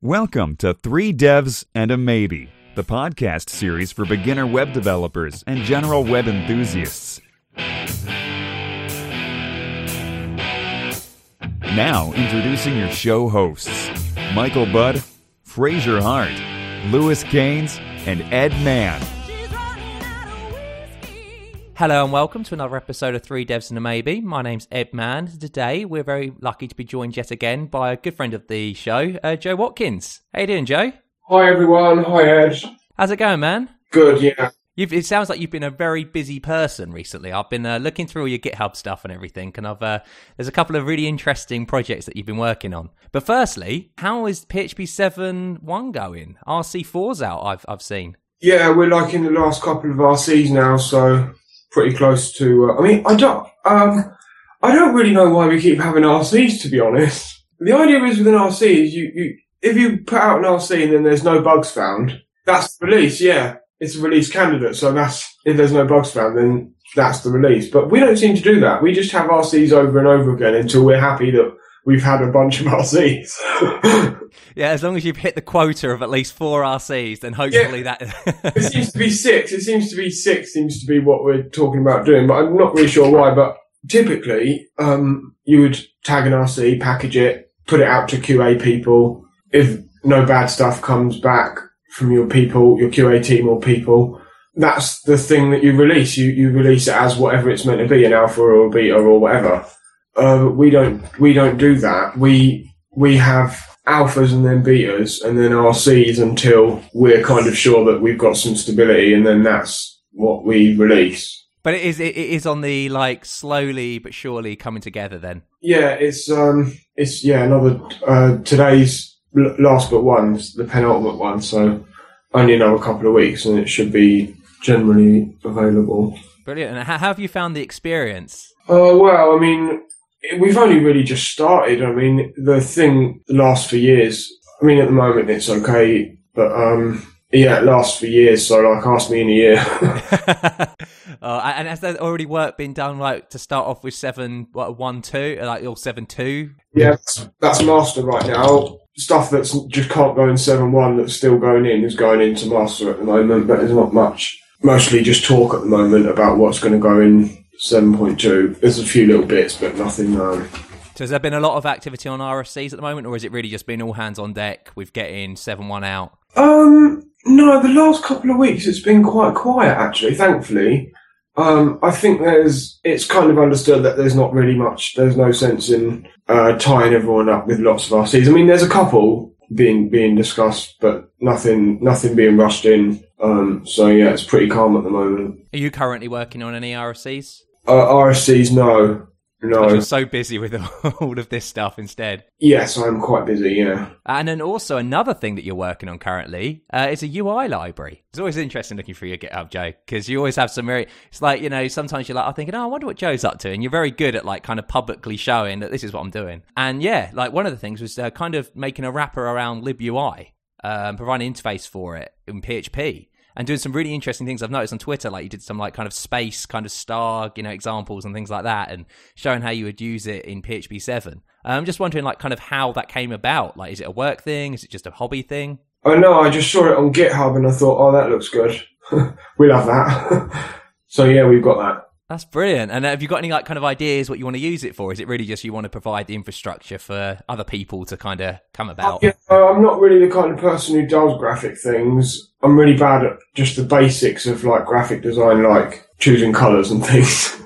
Welcome to Three Devs and a Maybe, the podcast series for beginner web developers and general web enthusiasts. Now, introducing your show hosts Michael Budd, Fraser Hart, Lewis Gaines, and Ed Mann. Hello and welcome to another episode of Three Devs and a Maybe. My name's Ed Mann. Today we're very lucky to be joined yet again by a good friend of the show, uh, Joe Watkins. How you doing, Joe? Hi everyone. Hi Ed. How's it going, man? Good. Yeah. You've, it sounds like you've been a very busy person recently. I've been uh, looking through all your GitHub stuff and everything, and I've uh, there's a couple of really interesting projects that you've been working on. But firstly, how is PHP 7 one going? RC4's out. I've I've seen. Yeah, we're like in the last couple of RCs now, so pretty close to. Uh, I mean, I don't. Um, I don't really know why we keep having RCs. To be honest, the idea is with an RC is you, you if you put out an RC and then there's no bugs found, that's the release. Yeah, it's a release candidate. So that's if there's no bugs found, then that's the release. But we don't seem to do that. We just have RCs over and over again until we're happy that we've had a bunch of RCs. yeah, as long as you've hit the quota of at least four RCs, then hopefully yeah. that. it seems to be six. It seems to be six. Seems to be what we're talking about doing, but I'm not really sure why. But typically, um, you would tag an RC, package it, put it out to QA people. If no bad stuff comes back from your people, your QA team or people, that's the thing that you release. You you release it as whatever it's meant to be, an alpha or a beta or whatever. Uh, we don't we don't do that. We we have alphas and then betas and then RCs until we're kind of sure that we've got some stability, and then that's what we release. But it is it is on the like slowly but surely coming together. Then yeah, it's um it's yeah another uh, today's last but one, the penultimate one. So only another couple of weeks, and it should be generally available. Brilliant. And how have you found the experience? Uh, well, I mean, we've only really just started. I mean, the thing lasts for years. I mean, at the moment it's okay, but um, yeah, it lasts for years. So, like, ask me in a year. uh, and has there already work been done, like to start off with seven, what one two, like or seven two? Yeah, that's, that's master right now. Stuff that's just can't go in seven one that's still going in is going into master at the moment, but there's not much. Mostly just talk at the moment about what's going to go in 7.2. There's a few little bits, but nothing. Um... So has there been a lot of activity on RFCs at the moment, or is it really just been all hands on deck with getting seven one out? Um, no, the last couple of weeks it's been quite quiet actually, thankfully. Um, I think there's, it's kind of understood that there's not really much, there's no sense in uh, tying everyone up with lots of RCs. I mean, there's a couple being being discussed, but nothing nothing being rushed in. Um, so yeah, it's pretty calm at the moment. Are you currently working on any RFCs? Uh, RFCs, no. No. You're so busy with all of this stuff instead. Yes, I'm quite busy, yeah. And then also another thing that you're working on currently uh, is a UI library. It's always interesting looking through your GitHub, Joe, because you always have some very, it's like, you know, sometimes you're like, I'm thinking, oh, I wonder what Joe's up to. And you're very good at like kind of publicly showing that this is what I'm doing. And yeah, like one of the things was uh, kind of making a wrapper around libui, um, providing interface for it in PHP and doing some really interesting things. I've noticed on Twitter, like you did some like kind of space kind of star, you know, examples and things like that, and showing how you would use it in PHP seven. Uh, I'm just wondering, like, kind of how that came about. Like, is it a work thing? Is it just a hobby thing? Oh no, I just saw it on GitHub and I thought, oh, that looks good. we'll have that. so yeah, we've got that. That's brilliant. And have you got any like kind of ideas what you want to use it for? Is it really just you want to provide the infrastructure for other people to kind of come about? Yeah, I'm not really the kind of person who does graphic things. I'm really bad at just the basics of like graphic design, like choosing colors and things.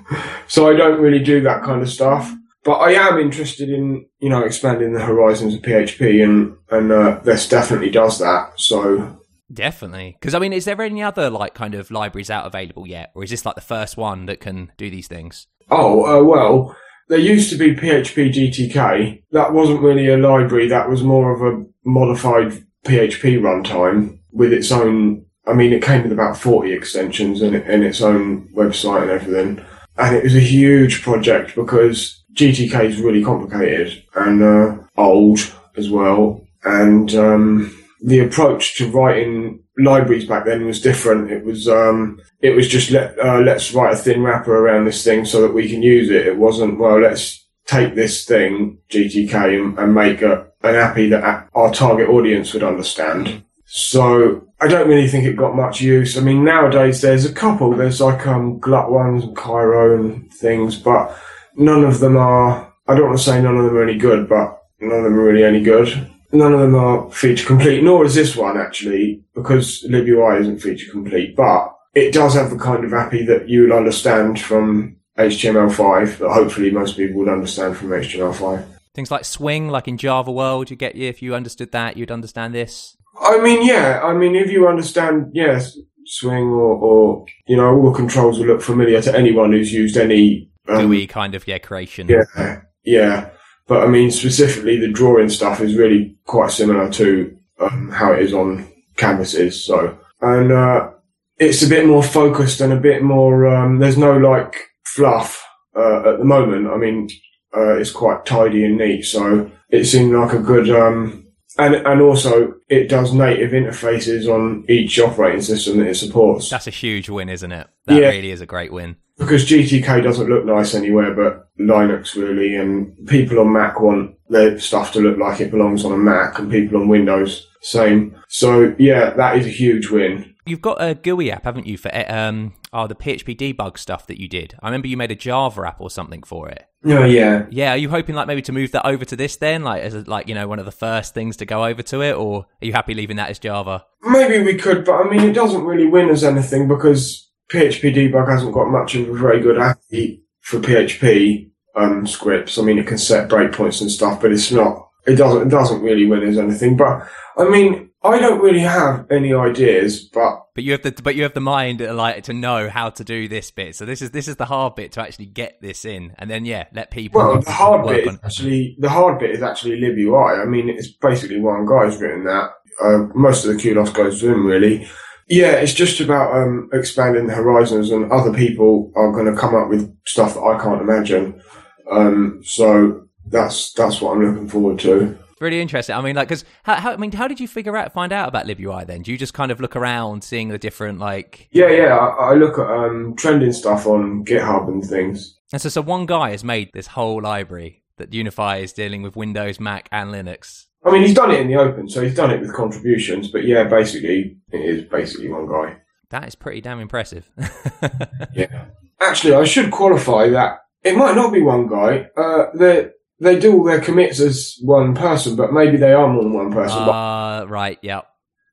so I don't really do that kind of stuff. But I am interested in, you know, expanding the horizons of PHP and, and, uh, this definitely does that. So Definitely. Because, I mean, is there any other, like, kind of libraries out available yet? Or is this, like, the first one that can do these things? Oh, uh, well, there used to be PHP GTK. That wasn't really a library. That was more of a modified PHP runtime with its own, I mean, it came with about 40 extensions and, and its own website and everything. And it was a huge project because GTK is really complicated and uh, old as well. And um, the approach to writing libraries back then was different. It was um, it was just let uh, let's write a thin wrapper around this thing so that we can use it. It wasn't well let's take this thing GTK and, and make a, an API that our target audience would understand. So I don't really think it got much use. I mean, nowadays there's a couple. There's like um, Glut ones and Cairo and things, but none of them are. I don't want to say none of them are any good, but none of them are really any good. None of them are feature complete, nor is this one actually, because LibUI isn't feature complete. But it does have the kind of API that you would understand from HTML5 that hopefully most people would understand from HTML5. Things like swing, like in Java world, you get you if you understood that, you'd understand this. I mean, yeah. I mean, if you understand, yes, swing or, or you know, all the controls will look familiar to anyone who's used any um, GUI kind of yeah creation. Yeah, yeah. But I mean, specifically, the drawing stuff is really quite similar to um, how it is on canvases. So, and uh, it's a bit more focused and a bit more. Um, there's no like fluff uh, at the moment. I mean, uh, it's quite tidy and neat, so it seemed like a good. Um, and and also it does native interfaces on each operating system that it supports. That's a huge win, isn't it? That yeah. really is a great win. Because GTK doesn't look nice anywhere but Linux really, and people on Mac want their stuff to look like it belongs on a Mac, and people on Windows same. So yeah, that is a huge win. You've got a GUI app, haven't you, for eh, um, oh, the PHP debug stuff that you did? I remember you made a Java app or something for it. Oh yeah, yeah. Are you hoping like maybe to move that over to this then, like as a, like you know one of the first things to go over to it, or are you happy leaving that as Java? Maybe we could, but I mean it doesn't really win as anything because PHP debug hasn't got much of a very good API for PHP um, scripts. I mean it can set breakpoints and stuff, but it's not. It doesn't. It doesn't really win as anything. But I mean, I don't really have any ideas, but but you have the but you have the mind like to know how to do this bit. So this is this is the hard bit to actually get this in, and then yeah, let people. Well, the hard bit is actually the hard bit is actually libui. I mean, it's basically one guy's written that. Uh, most of the kudos goes to him, really. Yeah, it's just about um, expanding the horizons, and other people are going to come up with stuff that I can't imagine. Um, so that's that's what I'm looking forward to really interesting. I mean, like, because how, how, I mean, how did you figure out, find out about libui? Then do you just kind of look around, seeing the different like? Yeah, yeah. I, I look at um, trending stuff on GitHub and things. And so, so one guy has made this whole library that unifies dealing with Windows, Mac, and Linux. I mean, he's done it in the open, so he's done it with contributions. But yeah, basically, it is basically one guy. That is pretty damn impressive. yeah. Actually, I should qualify that it might not be one guy. Uh, the they do all their commits as one person, but maybe they are more than one person. Uh, right, yeah.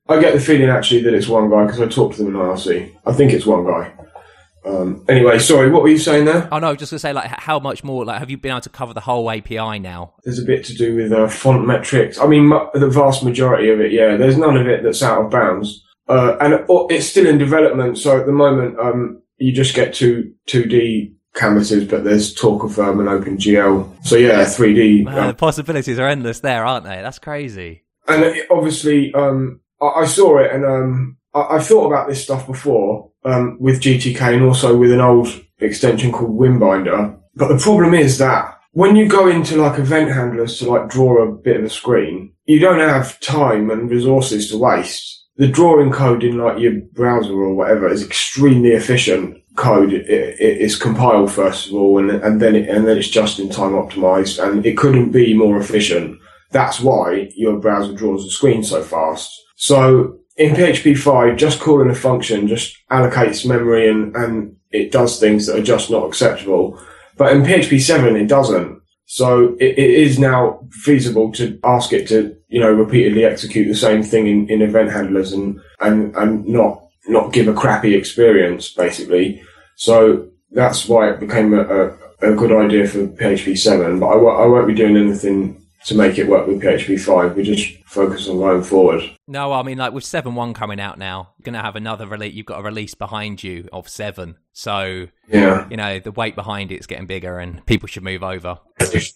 I get the feeling actually that it's one guy because I talked to them in IRC. I think it's one guy. Um, anyway, sorry, what were you saying there? Oh no, just gonna say, like, how much more? Like, have you been able to cover the whole API now? There's a bit to do with uh, font metrics. I mean, the vast majority of it, yeah. There's none of it that's out of bounds, uh, and it's still in development. So at the moment, um, you just get two two D canvases, but there's talk of um, an OpenGL. So yeah, 3D. Man, the possibilities are endless there, aren't they? That's crazy. And it, obviously, um, I, I, saw it, and um, I, have thought about this stuff before um, with GTK, and also with an old extension called WinBinder. But the problem is that when you go into like event handlers to like draw a bit of a screen, you don't have time and resources to waste. The drawing code in like your browser or whatever is extremely efficient code it, it is compiled first of all, and, and then it, and then it's just in time optimized, and it couldn't be more efficient. That's why your browser draws the screen so fast. So in PHP 5, just calling a function just allocates memory and, and it does things that are just not acceptable. But in PHP 7, it doesn't. So it, it is now feasible to ask it to, you know, repeatedly execute the same thing in, in event handlers and, and, and not not give a crappy experience, basically. So that's why it became a, a, a good idea for PHP 7. But I w- I won't be doing anything to make it work with PHP 5. We just focus on going forward. No, I mean, like with 7.1 coming out now, you're going to have another release. You've got a release behind you of 7. So, yeah, you know, the weight behind it's getting bigger and people should move over.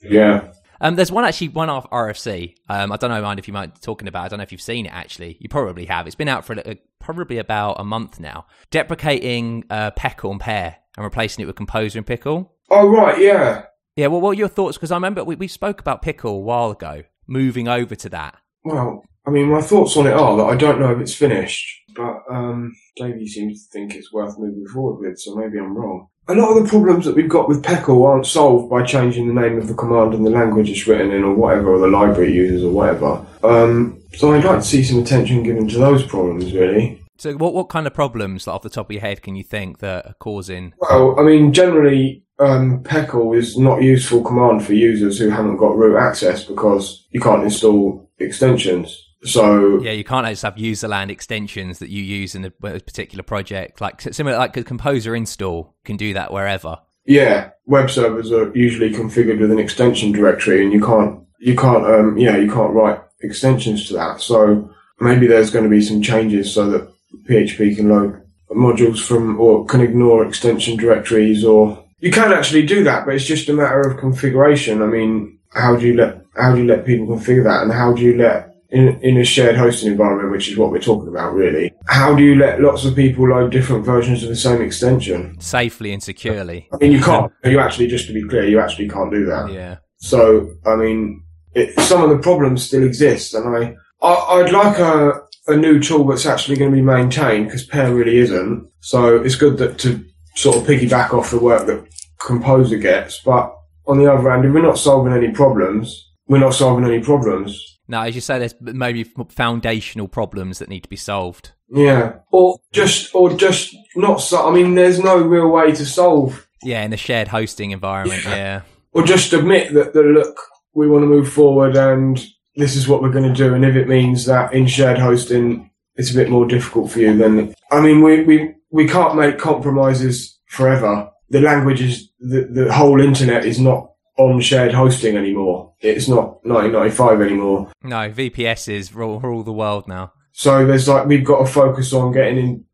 Yeah. Um, there's one actually, one off RFC. Um, I don't know, mind if you might be talking about. It. I don't know if you've seen it actually. You probably have. It's been out for a, probably about a month now, deprecating uh, PECL and PEAR and replacing it with Composer and Pickle. Oh right, yeah, yeah. Well, what are your thoughts? Because I remember we, we spoke about Pickle a while ago, moving over to that. Well, I mean, my thoughts on it are that I don't know if it's finished, but um, Davey seems to think it's worth moving forward with, so maybe I'm wrong. a lot of the problems that we've got with PECL aren't solved by changing the name of the command and the language it's written in or whatever, or the library it uses or whatever. Um, so I'd like to see some attention given to those problems, really. So, what what kind of problems, like, off the top of your head, can you think that are causing? Well, I mean, generally, um, PECL is not a useful command for users who haven't got root access because you can't install extensions. So Yeah, you can't just have userland extensions that you use in a, a particular project, like similar, like a composer install can do that wherever. yeah, web servers are usually configured with an extension directory, and you can't, you can't, um, yeah, you can't write extensions to that. So maybe there's going to be some changes so that PHP can load modules from or can ignore extension directories, or you can actually do that, but it's just a matter of configuration. I mean, how do you let how do you let people configure that, and how do you let in, in a shared hosting environment, which is what we're talking about, really. How do you let lots of people load different versions of the same extension? Safely and securely. I mean, you can't. You actually, just to be clear, you actually can't do that. Yeah. So, I mean, it, some of the problems still exist, and I, I I'd like a a new tool that's actually going to be maintained because PEAR really isn't. So it's good that to sort of piggyback off the work that Composer gets, but on the other hand, if we're not solving any problems, we're not solving any problems. No, as you say, there's maybe foundational problems that need to be solved. Yeah, or just, or just not. So, I mean, there's no real way to solve, Yeah, in a shared hosting environment. Yeah. Yeah. or just admit that, the look, we want to move forward, and this is what we're going to do. And if it means that in shared hosting it's a bit more difficult for you, then I mean, we we we can't make compromises forever. The language is the the whole internet is not on shared hosting anymore. It's not 1995 anymore. No, VPSs rule, rule the world now. So there's like we've got to focus on getting in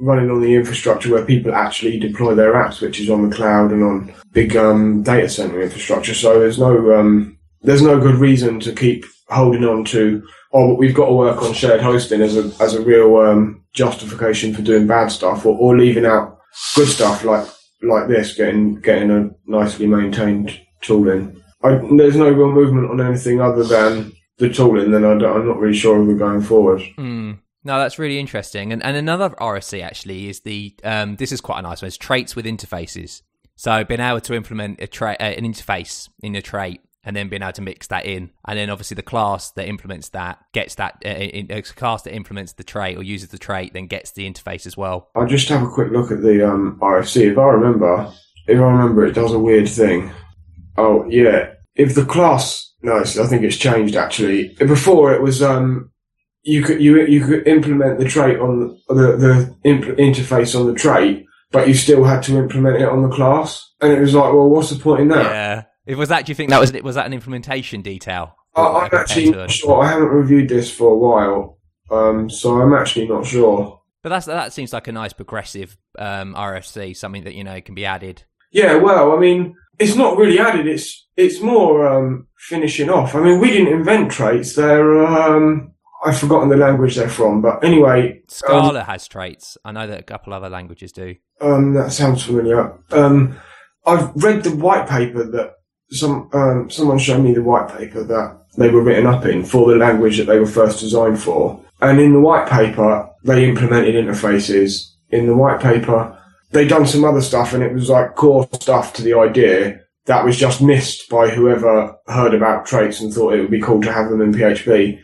running on the infrastructure where people actually deploy their apps, which is on the cloud and on big um, data center infrastructure. So there's no um, there's no good reason to keep holding on to oh, but we've got to work on shared hosting as a as a real um, justification for doing bad stuff, or, or leaving out good stuff like like this, getting getting a nicely maintained tooling. I, there's no real movement on anything other than the tooling. Then I I'm not really sure if we're going forward. Hmm. No, that's really interesting. And and another RFC actually is the um, this is quite a nice one. It's traits with interfaces. So being able to implement a tra- uh, an interface in a trait and then being able to mix that in, and then obviously the class that implements that gets that uh, in, a class that implements the trait or uses the trait then gets the interface as well. I'll just have a quick look at the um, RFC. If I remember, if I remember, it does a weird thing. Oh yeah, if the class, no, I think it's changed actually. Before it was um, you could you you could implement the trait on the the imp- interface on the trait, but you still had to implement it on the class, and it was like, well, what's the point in that? Yeah. If was that, do you think that was was that an implementation detail? I, I'm actually not sure. I haven't reviewed this for a while, um, so I'm actually not sure. But that's that seems like a nice progressive um, RFC, something that you know can be added. Yeah, well, I mean, it's not really added. It's it's more um, finishing off. I mean, we didn't invent traits. They're um, I've forgotten the language they're from, but anyway, um, Scala has traits. I know that a couple other languages do. um, that sounds familiar. Um, I've read the white paper that some um, someone showed me the white paper that they were written up in for the language that they were first designed for. And in the white paper, they implemented interfaces. In the white paper, they done some other stuff, and it was like core stuff to the idea that was just missed by whoever heard about traits and thought it would be cool to have them in PHP.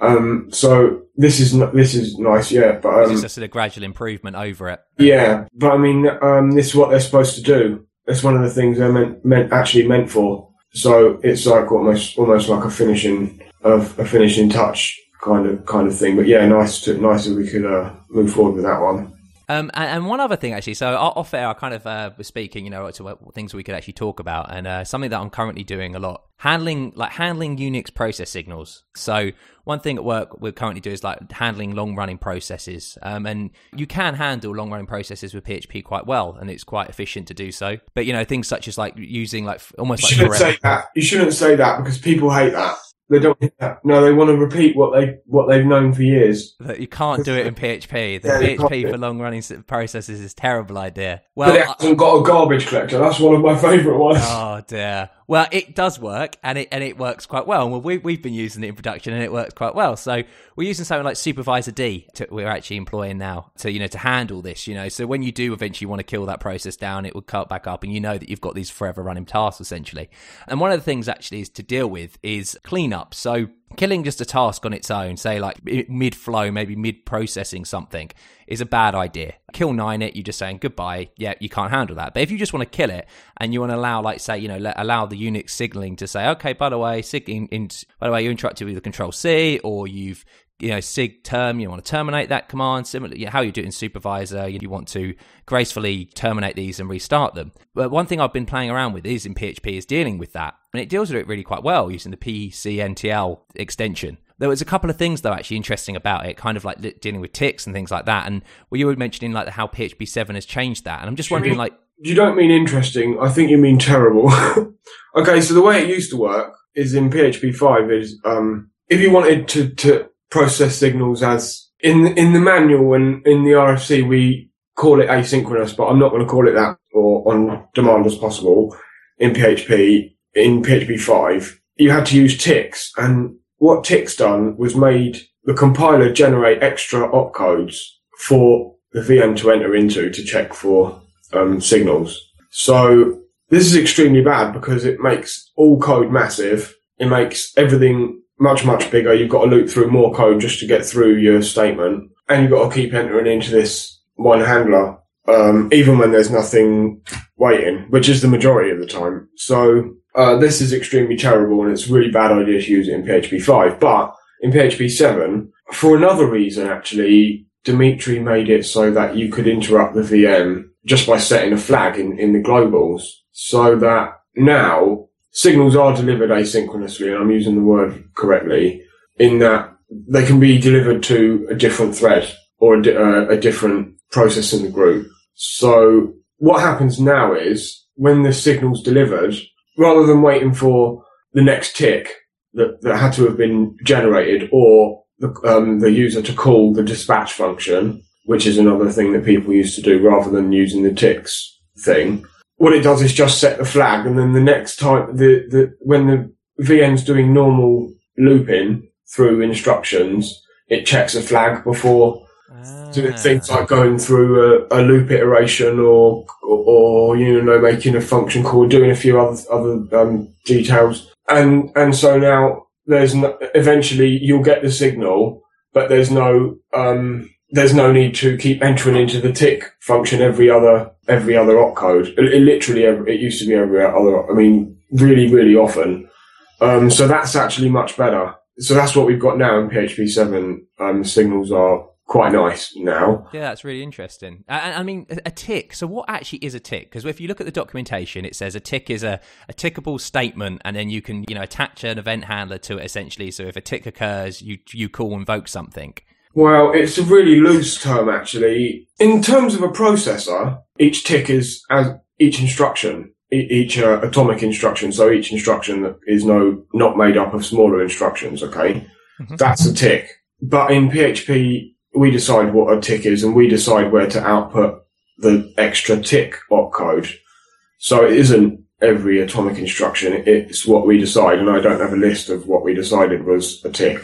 Um, so this is n- this is nice, yeah. But um, it's just a gradual improvement over it. yeah, but I mean, um, this is what they're supposed to do. It's one of the things they're meant, meant actually meant for. So it's like almost almost like a finishing of a finishing touch kind of kind of thing. But yeah, nice to nice we could uh, move forward with that one. Um, and, and one other thing, actually, so off air, I kind of uh, was speaking, you know, to what things we could actually talk about, and uh, something that I'm currently doing a lot, handling like handling Unix process signals. So one thing at work we're currently doing is like handling long running processes, um, and you can handle long running processes with PHP quite well, and it's quite efficient to do so. But you know, things such as like using like almost You like shouldn't forever- say that. You shouldn't say that because people hate that. They don't. No, they want to repeat what they what they've known for years. that you can't do it in PHP. The Yeah, PHP for long running processes is a terrible idea. but it hasn't got a garbage collector. That's one of my favourite ones. Oh dear. Well, it does work, and it and it works quite well. And we we've been using it in production, and it works quite well. So we're using something like supervisord. To, we're actually employing now to you know to handle this. You know, so when you do eventually want to kill that process down, it will cut back up, and you know that you've got these forever running tasks essentially. And one of the things actually is to deal with is cleanup. So killing just a task on its own, say like mid flow, maybe mid processing something, is a bad idea. Kill nine it, you're just saying goodbye. Yeah, you can't handle that. But if you just want to kill it and you want to allow, like, say, you know, let, allow the Unix signaling to say, okay, by the way, sig- in, in, by the way, you're interrupted with the control C, or you've you know sig term you want to terminate that command. Similar you know, how you do it in supervisor you, you want to gracefully terminate these and restart them. But one thing i've been playing around with is in php is dealing with that. And it deals with it really quite well using the pcntl extension. There was a couple of things though actually interesting about it kind of like dealing with ticks and things like that. And well you were mentioning like how php 7 has changed that. And i'm just wondering like you don't mean interesting. I think you mean terrible. Okay so the way it used to work is in php 5 is um if you wanted to, to process signals as in in the manual and in the RFC we call it asynchronous, but I'm not going to call it that or on demand as possible in PHP. In PHP 5, you had to use ticks and what ticks done was made the compiler generate extra opcodes for the VM to enter into to check for um, signals. So this is extremely bad because it makes all code massive. It makes everything much, much bigger. You've got to loop through more code just to get through your statement. And you've got to keep entering into this one handler, um, even when there's nothing waiting, which is the majority of the time. So, uh, this is extremely terrible and it's a really bad idea to use it in PHP 5. But in PHP 7, for another reason, actually, Dmitry made it so that you could interrupt the VM just by setting a flag in, in the globals so that now signals are delivered asynchronously, and I'm using the word correctly, in that they can be delivered to a different thread or a, di- uh, a different process in the group. So what happens now is when the signal's delivered, rather than waiting for the next tick that, that had to have been generated or the, um, the user to call the dispatch function, which is another thing that people used to do rather than using the ticks thing, what it does is just set the flag, and then the next time the, the when the VM's doing normal looping through instructions, it checks a flag before ah. doing things like going through a, a loop iteration or, or, or you know making a function call, doing a few other other um, details, and and so now there's no, eventually you'll get the signal, but there's no um, there's no need to keep entering into the tick function every other every other opcode. It, it literally, it used to be every other. I mean, really, really often. Um, so that's actually much better. So that's what we've got now in PHP seven. Um, signals are quite nice now. Yeah, that's really interesting. I, I mean, a, tick. So, what actually is a tick? Because if you look at the documentation, it says a tick is a, a tickable statement, and then you can, you know, attach an event handler to it essentially. So, if a tick occurs, you you call invoke something. Well, it's a really loose term actually. In terms of a processor, each tick is as each instruction, each uh, atomic instruction. So each instruction is no not made up of smaller instructions. Okay, mm-hmm. that's a tick. But in PHP, we decide what a tick is, and we decide where to output the extra tick opcode. So it isn't every atomic instruction; it's what we decide. And I don't have a list of what we decided was a tick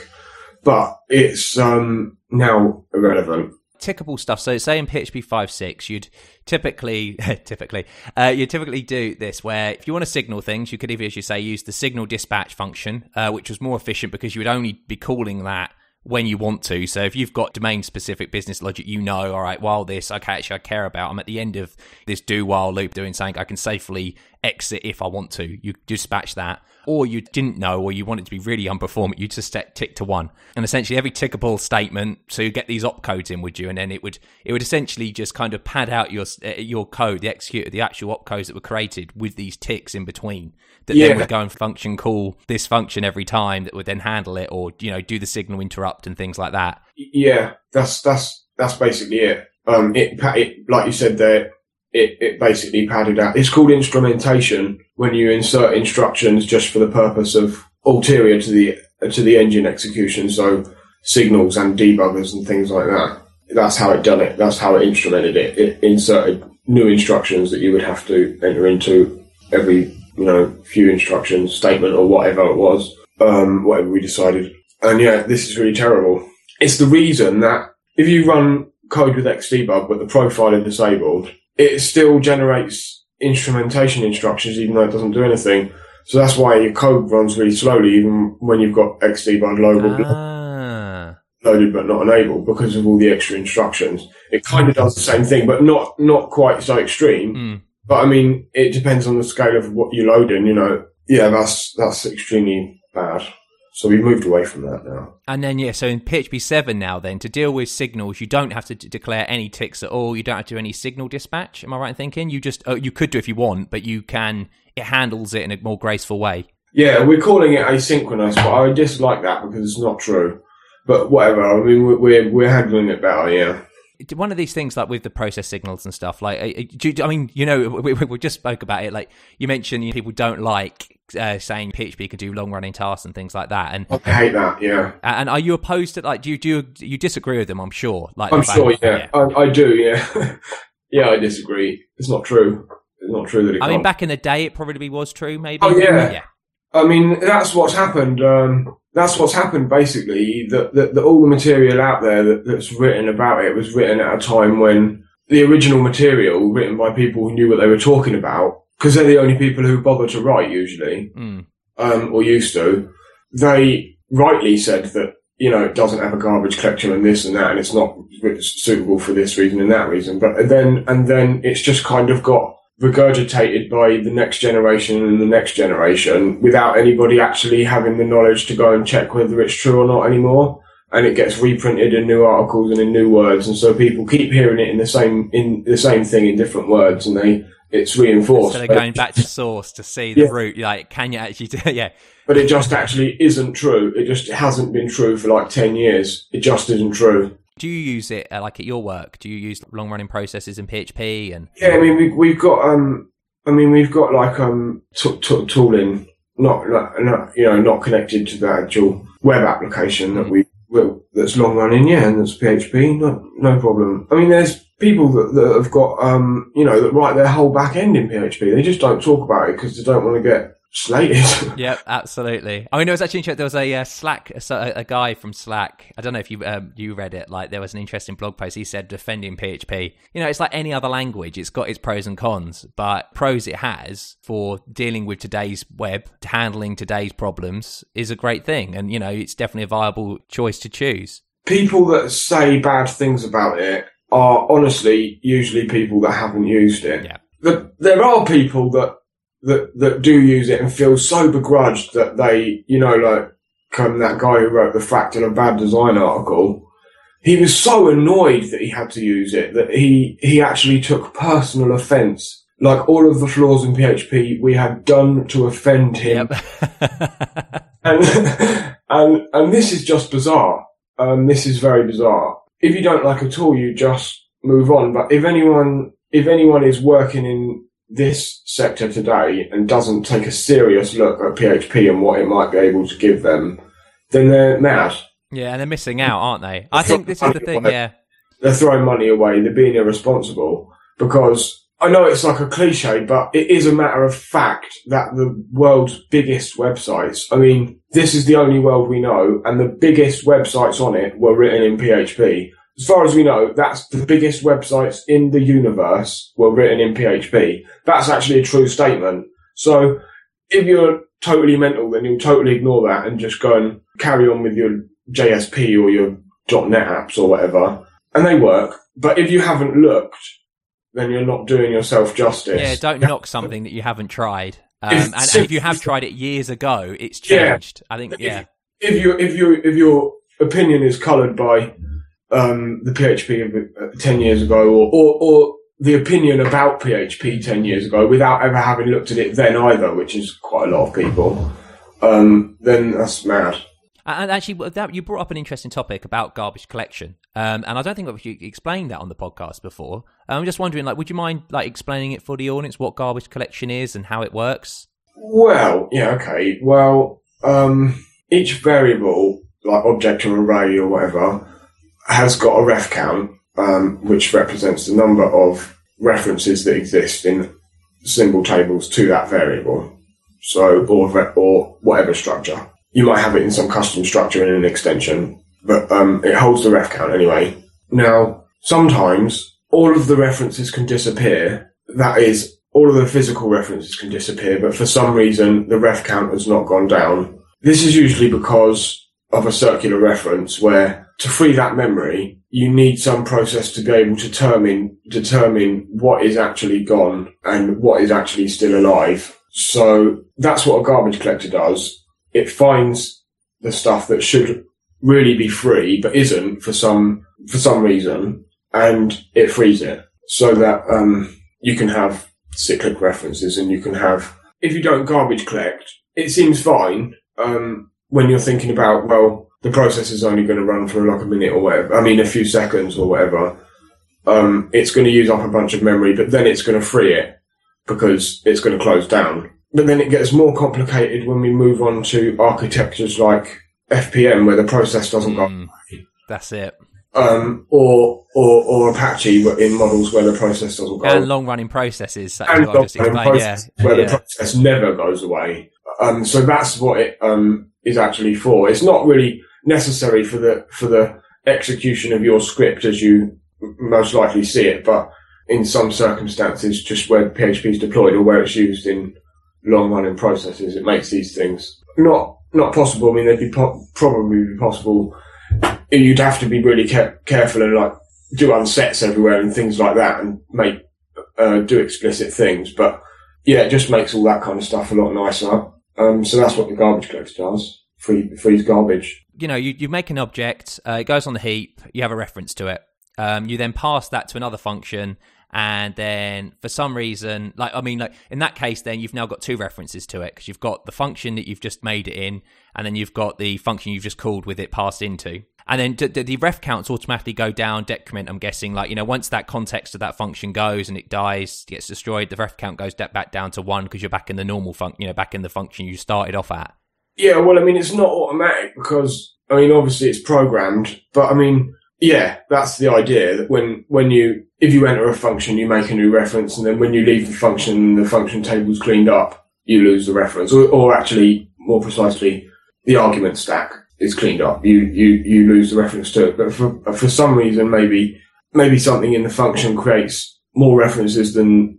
but it's um, now irrelevant. Tickable stuff. So, say in PHP 5.6, you'd typically, typically, uh, you typically do this where if you want to signal things, you could either, as you say, use the signal dispatch function, uh, which was more efficient because you would only be calling that when you want to. So if you've got domain specific business logic, you know, all right, while this, okay, actually I care about, I'm at the end of this do while loop doing something, I can safely exit if I want to. You dispatch that or you didn't know, or you wanted to be really unperformant, you just tick to one. And essentially every tickable statement, so you get these opcodes in, would you? And then it would it would essentially just kind of pad out your uh, your code, the execute the actual opcodes that were created with these ticks in between. That yeah. then would go and function call this function every time that would then handle it, or you know do the signal interrupt and things like that. Yeah, that's that's that's basically it. Um, it, it like you said there, it, it basically padded out. It's called instrumentation when you insert instructions just for the purpose of ulterior to the to the engine execution, so signals and debuggers and things like that. That's how it done it. That's how it instrumented it. It inserted new instructions that you would have to enter into every you know, few instructions, statement or whatever it was, um, whatever we decided. And yeah, this is really terrible. It's the reason that if you run code with Xdebug but the profile is disabled, it still generates instrumentation instructions even though it doesn't do anything. So that's why your code runs really slowly even when you've got Xdebug loaded, Ah. loaded but not enabled because of all the extra instructions. It kind of does the same thing, but not, not quite so extreme. Mm. But I mean, it depends on the scale of what you load in, you know. Yeah, that's, that's extremely bad. So we've moved away from that now. And then yeah, so in PHP seven now, then to deal with signals, you don't have to d- declare any ticks at all. You don't have to do any signal dispatch. Am I right in thinking? You just oh, you could do if you want, but you can. It handles it in a more graceful way. Yeah, we're calling it asynchronous, but I dislike that because it's not true. But whatever, I mean, we're, we're, we're handling it better, yeah. One of these things, like with the process signals and stuff, like uh, uh, do you- I mean, you know, we, we we just spoke about it. Like you mentioned, you know, people don't like uh, saying PHP can do long running tasks and things like that. And I hate that, yeah. and are you opposed to like? Do you do you, you disagree with them? I'm sure. Like I'm sure, yeah. I, I do, yeah. yeah, I disagree. It's not true. It's not true that it I mean, can't. back in the day, it probably was true. Maybe. Oh, yeah. yeah. I mean, that's what's happened. Um, that's what's happened basically. That, that, that all the material out there that, that's written about it was written at a time when the original material, written by people who knew what they were talking about, because they're the only people who bother to write usually, Mm. um, or used to, they rightly said that you know it doesn't have a garbage collection and this and that, and it's not suitable for this reason and that reason. But then and then it's just kind of got regurgitated by the next generation and the next generation without anybody actually having the knowledge to go and check whether it's true or not anymore. And it gets reprinted in new articles and in new words, and so people keep hearing it in the same in the same thing in different words, and they it's reinforced. Instead of going back to source to see the Yeah. root, like, can you actually do? Yeah. but it just actually isn't true. It just hasn't been true for like 10 years. It just isn't true. Do you use it uh, like at your work? Do you use long running processes in PHP and? Yeah, I mean, we, we've got, um, I mean, we've got like, um, t- t- tooling, not, not, not, you know, not connected to the actual web application that we, well, that's long running, yeah, and that's PHP, no, no problem. I mean, there's people that, that have got, um, you know, that write their whole back end in PHP. They just don't talk about it because they don't want to get slated. Yep, absolutely. I mean, it was actually interesting. There was a uh, Slack, a, a guy from Slack. I don't know if you um, you read it. Like, there was an interesting blog post. He said defending PHP. You know, it's like any other language. It's got its pros and cons, but pros it has for dealing with today's web, handling today's problems is a great thing. And you know, it's definitely a viable choice to choose. people that say bad things about it are honestly usually people that haven't used it. Yeah. The, there are people that, that, that do use it and feel so begrudged that they, you know, like, come that guy who wrote the Fractal and Bad Design article. He was so annoyed that he had to use it that he, he actually took personal offense. Like all of the flaws in PHP we had done to offend him Yep. and and and this is just bizarre. Um, this is very bizarre. If you don't like a tool, you just move on. But if anyone if anyone is working in this sector today and doesn't take a serious look at PHP and what it might be able to give them, then they're mad. yeah, and they're missing out, aren't they? I think this is the thing. Yeah. They're throwing money away. They're being irresponsible because I know it's like a cliche, but it is a matter of fact that the world's biggest websites, I mean, this is the only world we know, and the biggest websites on it were written in PHP. As far as we know, that's the biggest websites in the universe were written in PHP. That's actually a true statement. So if you're totally mental, then you'll totally ignore that and just go and carry on with your JSP or your .NET apps or whatever. And they work. But if you haven't looked, then you're not doing yourself justice. Yeah, don't knock something that you haven't tried. Um, If- and, and if you have tried it years ago, it's Yeah. changed. I think, yeah. if you if you if your opinion is coloured by um, the PHP of uh, ten years ago, or, or or the opinion about PHP ten years ago, without ever having looked at it then either, which is quite a lot of people, um, then that's mad. And actually, that, you brought up an interesting topic about garbage collection, um, and I don't think you explained that on the podcast before. I'm just wondering, like, would you mind like explaining it for the audience what garbage collection is and how it works? Well, yeah, okay. Well, um, each variable, like object or array or whatever, has got a ref count, um, which represents the number of references that exist in symbol tables to that variable. So, or, or whatever structure. You might have it in some custom structure in an extension, but um, it holds the ref count anyway. Now, sometimes all of the references can disappear. That is, all of the physical references can disappear, but for some reason the ref count has not gone down. This is usually because of a circular reference where to free that memory, you need some process to be able to determine, determine what is actually gone and what is actually still alive. So that's what a garbage collector does. It finds the stuff that should really be free, but isn't for some, for some reason, and it frees it so that, um, you can have cyclic references and you can have, if you don't garbage collect, it seems fine, um, when you're thinking about, well, the process is only going to run for like a minute or whatever. I mean, a few seconds or whatever. Um, it's going to use up a bunch of memory, but then it's going to free it because it's going to close down. But then it gets more complicated when we move on to architectures like FPM, where the process doesn't go, Mm, that's it. um, or, or, or Apache in models where the process doesn't go. And long running processes, such and as long-term explained. Yeah, where yeah. the process never goes away. Um, so that's what it um, is actually for. It's not really necessary for the for the execution of your script as you most likely see it, but in some circumstances, just where PHP is deployed or where it's used in long running processes, it makes these things not not possible. I mean, they'd be po- probably be possible. You'd have to be really care- careful and like do unsets everywhere and things like that, and make uh, do explicit things. But yeah, it just makes all that kind of stuff a lot nicer. Um, so that's what the garbage collector does. Free, frees garbage. you know, you, you make an object, uh, it goes on the heap, you have a reference to it. Um, you then pass that to another function, and then for some reason, like, I mean, like, in that case, then you've now got two references to it because you've got the function that you've just made it in, and then you've got the function you've just called with it passed into. And then d- d- the ref counts automatically go down, decrement, I'm guessing. Like, you know, once that context of that function goes and it dies, gets destroyed, the ref count goes back down to one because you're back in the normal function, you know, back in the function you started off at. Yeah, well, I mean, it's not automatic because, I mean, obviously it's programmed, but I mean, yeah, that's the idea that when, when you, if you enter a function, you make a new reference, and then when you leave the function, the function table's cleaned up, you lose the reference, or, or actually, more precisely, the argument stack is cleaned up. You, you, you lose the reference to it. But for, for some reason, maybe, maybe something in the function creates more references than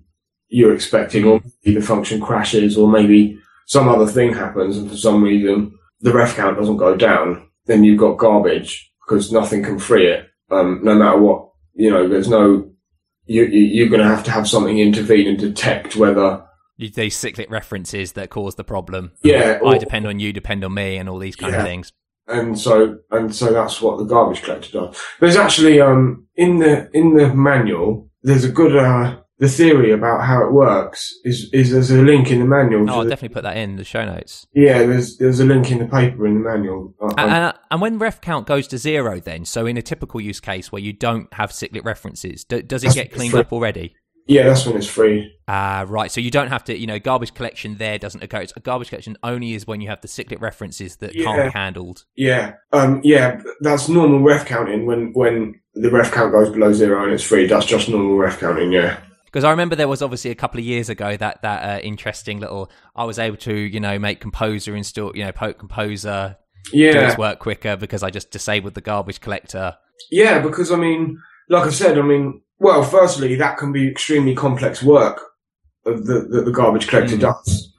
you're expecting, or maybe the function crashes, or maybe some other thing happens and for some reason the ref count doesn't go down, then you've got garbage because nothing can free it. Um, no matter what, you know, there's no, you, you, you're going to have to have something intervene and detect whether, These cyclic references that cause the problem. yeah, I depend on you, depend on me, and all these kind Yeah. of things. and so, and so that's what the garbage collector does. There's actually, um, in the, in the manual, there's a good, uh, the theory about how it works is, is there's a link in the manual. Oh, I'll the- definitely put that in the show notes. yeah, there's, there's a link in the paper in the manual. Uh, And, um, and, and when ref count goes to zero, then so in a typical use case where you don't have cyclic references, do, does it get cleaned up already? yeah, that's when it's free. Ah, right. So you don't have to, you know, garbage collection there doesn't occur. It's garbage collection only is when you have the cyclic references that can't be handled. Yeah, um, yeah, that's normal ref counting when when the ref count goes below zero and it's free. That's just normal ref counting. Yeah, Because I remember there was obviously a couple of years ago that that uh, interesting little. I was able to, you know, make Composer install, you know, poke Composer do yeah, its work quicker because I just disabled the garbage collector. yeah. Because I mean, like I said, I mean, well, firstly, that can be extremely complex work of the that the garbage collector Mm. does,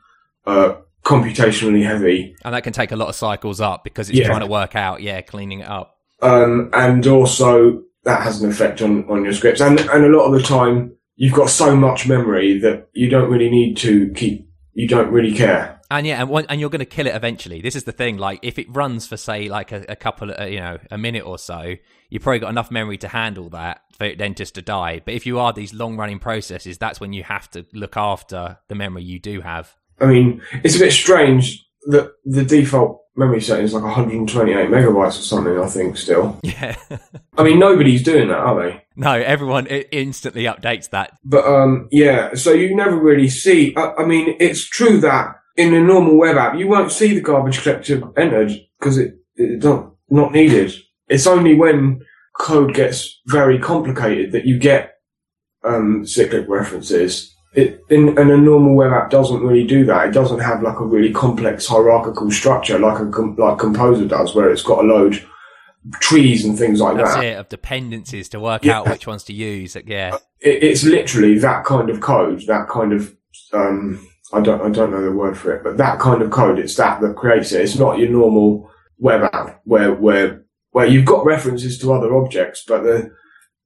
uh, computationally heavy, And that can take a lot of cycles up because it's Yeah. trying to work out, yeah, cleaning it up. um, and also that has an effect on on your scripts. And and a lot of the time, you've got so much memory that you don't really need to keep. You don't really care. And yeah, and, one, and you're going to kill it eventually. This is the thing. Like, if it runs for say like a, a couple, of, uh, you know, a minute or so, you've probably got enough memory to handle that for it then just to die. But if you are these long running processes, that's when you have to look after the memory you do have. I mean, it's a bit strange that the default memory setting is like 128 megabytes or something, I think, still. Yeah. I mean, nobody's doing that, are they? No, everyone instantly updates that. But, um, yeah, so you never really see, I, I mean, it's true that in a normal web app, you won't see the garbage collector entered because it, it's not, not needed. It's only when code gets very complicated that you get, um, cyclic references. it, in, and a normal web app doesn't really do that. It doesn't have like a really complex hierarchical structure like a like Composer does, where it's got a load trees and things like That's that. it of dependencies to work Yeah. out which ones to use. Yeah, It, it's literally that kind of code, that kind of um, I don't I don't know the word for it, but that kind of code. It's that that creates it. It's not your normal web app where where where you've got references to other objects, but they're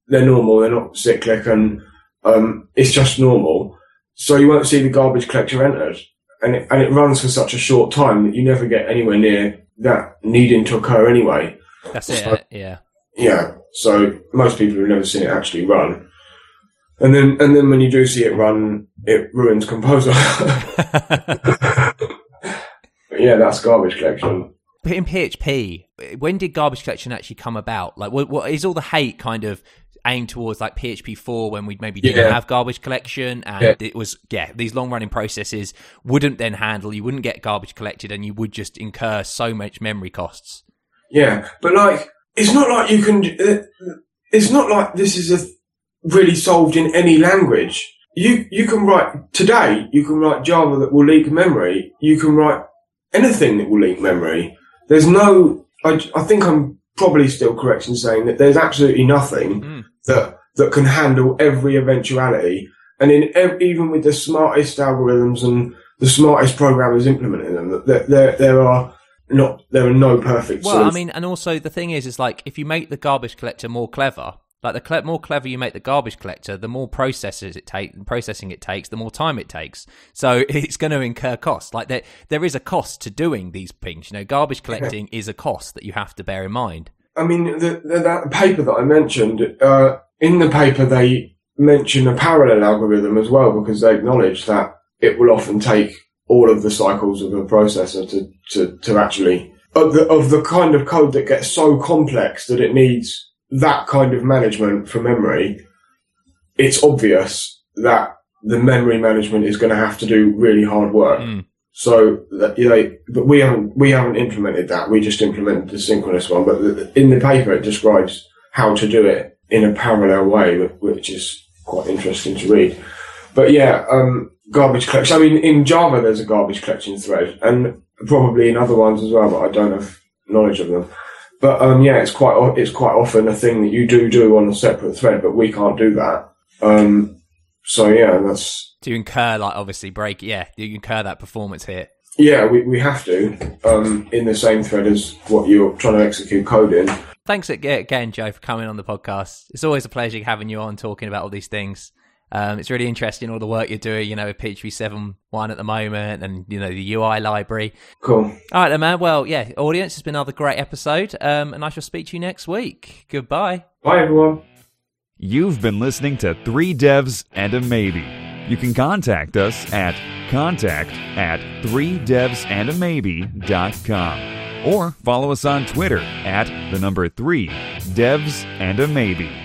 they're normal. They're not cyclic, and um, it's just normal. So you won't see the garbage collector entered, and it, and it runs for such a short time that you never get anywhere near that needing to occur anyway. That's it. So- Yeah. Yeah. So most people have never seen it actually run. And then, and then when you do see it run, it ruins Composer. Yeah, that's garbage collection. But in PHP, when did garbage collection actually come about? Like, what, what is all the hate kind of aimed towards like PHP four when we maybe didn't Yeah. have garbage collection and Yeah. it was yeah these long running processes wouldn't then handle you wouldn't get garbage collected and you would just incur so much memory costs. Yeah, but like, it's not like you can. uh, It's not like this is a really solved in any language. You you can write today. You can write Java that will leak memory. You can write anything that will leak memory. There's no. I, I think I'm probably still correct in saying that there's absolutely nothing Mm. that that can handle every eventuality. And in ev- even with the smartest algorithms and the smartest programmers implementing them, that there, there there are not there are no perfect. Well, I mean, and also the thing is, is like if you make the garbage collector more clever, like the cle- more clever you make the garbage collector, the more processes it takes, processing it takes, the more time it takes. So it's going to incur costs. Like there, there is a cost to doing these things. You know, garbage collecting is a cost that you have to bear in mind. I mean, the, the, that paper that I mentioned, uh, in the paper they mention a parallel algorithm as well because they acknowledge that it will often take all of the cycles of a processor to, to, to actually, of the, of the kind of code that gets so complex that it needs that kind of management for memory. It's obvious that the memory management is going to have to do really hard work. Mm. So that, you know, but we haven't we haven't implemented that. We just implemented the synchronous one. But in the paper, it describes how to do it in a parallel way, which is quite interesting to read. But yeah, um, garbage collection. I mean, in Java, there's a garbage collection thread, and probably in other ones as well. But I don't have knowledge of them. But um, yeah, it's quite it's quite often a thing that you do do on a separate thread, but we can't do that. Um, so yeah, that's To incur, like obviously break, yeah, you incur that performance hit. Yeah, we, we have to, um, in the same thread as what you're trying to execute code in. Thanks again, Joe, for coming on the podcast. It's always a pleasure having you on talking about all these things. Um, it's really interesting all the work you're doing, you know, with PHP 7.1 at the moment and, you know, the UI library. Cool. All right, then, man. Well, yeah, audience, it's been another great episode, um, and I shall speak to you next week. Goodbye. Bye, everyone. You've been listening to Three Devs and a Maybe. You can contact us at contact at 3devsandamaybe.com or follow us on Twitter at the number 3 devs and a maybe.